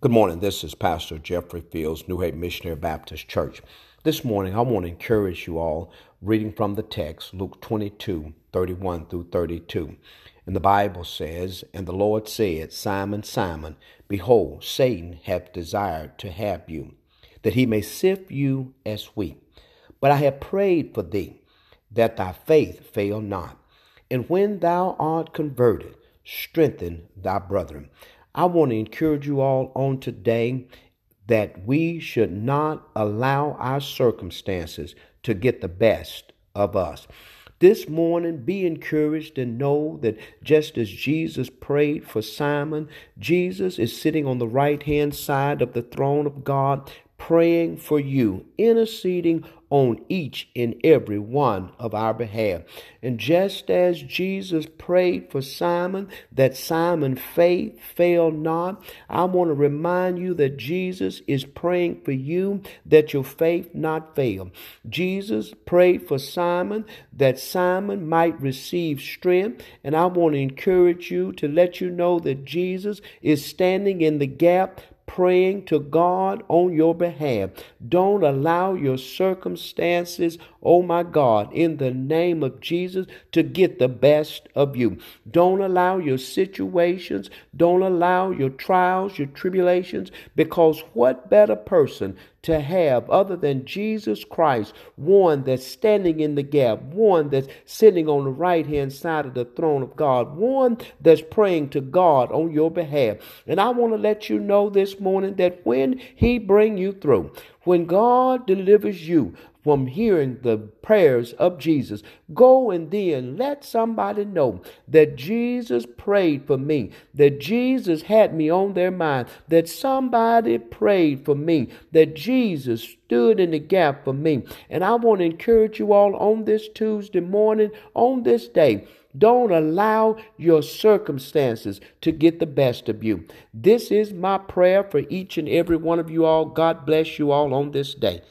Good morning. This is Pastor Jeffrey Fields, New Haven Missionary Baptist Church. This morning, I want to encourage you all reading from the text, Luke 22, 31 through 32. And the Bible says, And the Lord said, Simon, Simon, behold, Satan hath desired to have you, that he may sift you as wheat. But I have prayed for thee, that thy faith fail not. And when thou art converted, strengthen thy brethren. I want to encourage you all on today that we should not allow our circumstances to get the best of us. This morning, be encouraged and know that just as Jesus prayed for Simon, Jesus is sitting on the right hand side of the throne of God, praying for you, interceding on each and every one of our behalf. And just as Jesus prayed for Simon, that Simon faith fail not, I want to remind you that Jesus is praying for you that your faith not fail. Jesus prayed for Simon that Simon might receive strength. And I want to encourage you to let you know that Jesus is standing in the gap praying to God on your behalf. Don't allow your circumstances, oh my God, in the name of Jesus, to get the best of you. Don't allow your situations, don't allow your trials, your tribulations, because what better person to have other than Jesus Christ, one that's standing in the gap, one that's sitting on the right hand side of the throne of God, one that's praying to God on your behalf. And I want to let you know this morning that when he bring you through, when God delivers you from hearing the prayers of Jesus. Go and then let somebody know that Jesus prayed for me, that Jesus had me on their mind, that somebody prayed for me, that Jesus stood in the gap for me. And I want to encourage you all on this Tuesday morning, on this day. Don't allow your circumstances to get the best of you. This is my prayer for each and every one of you all. God bless you all on this day.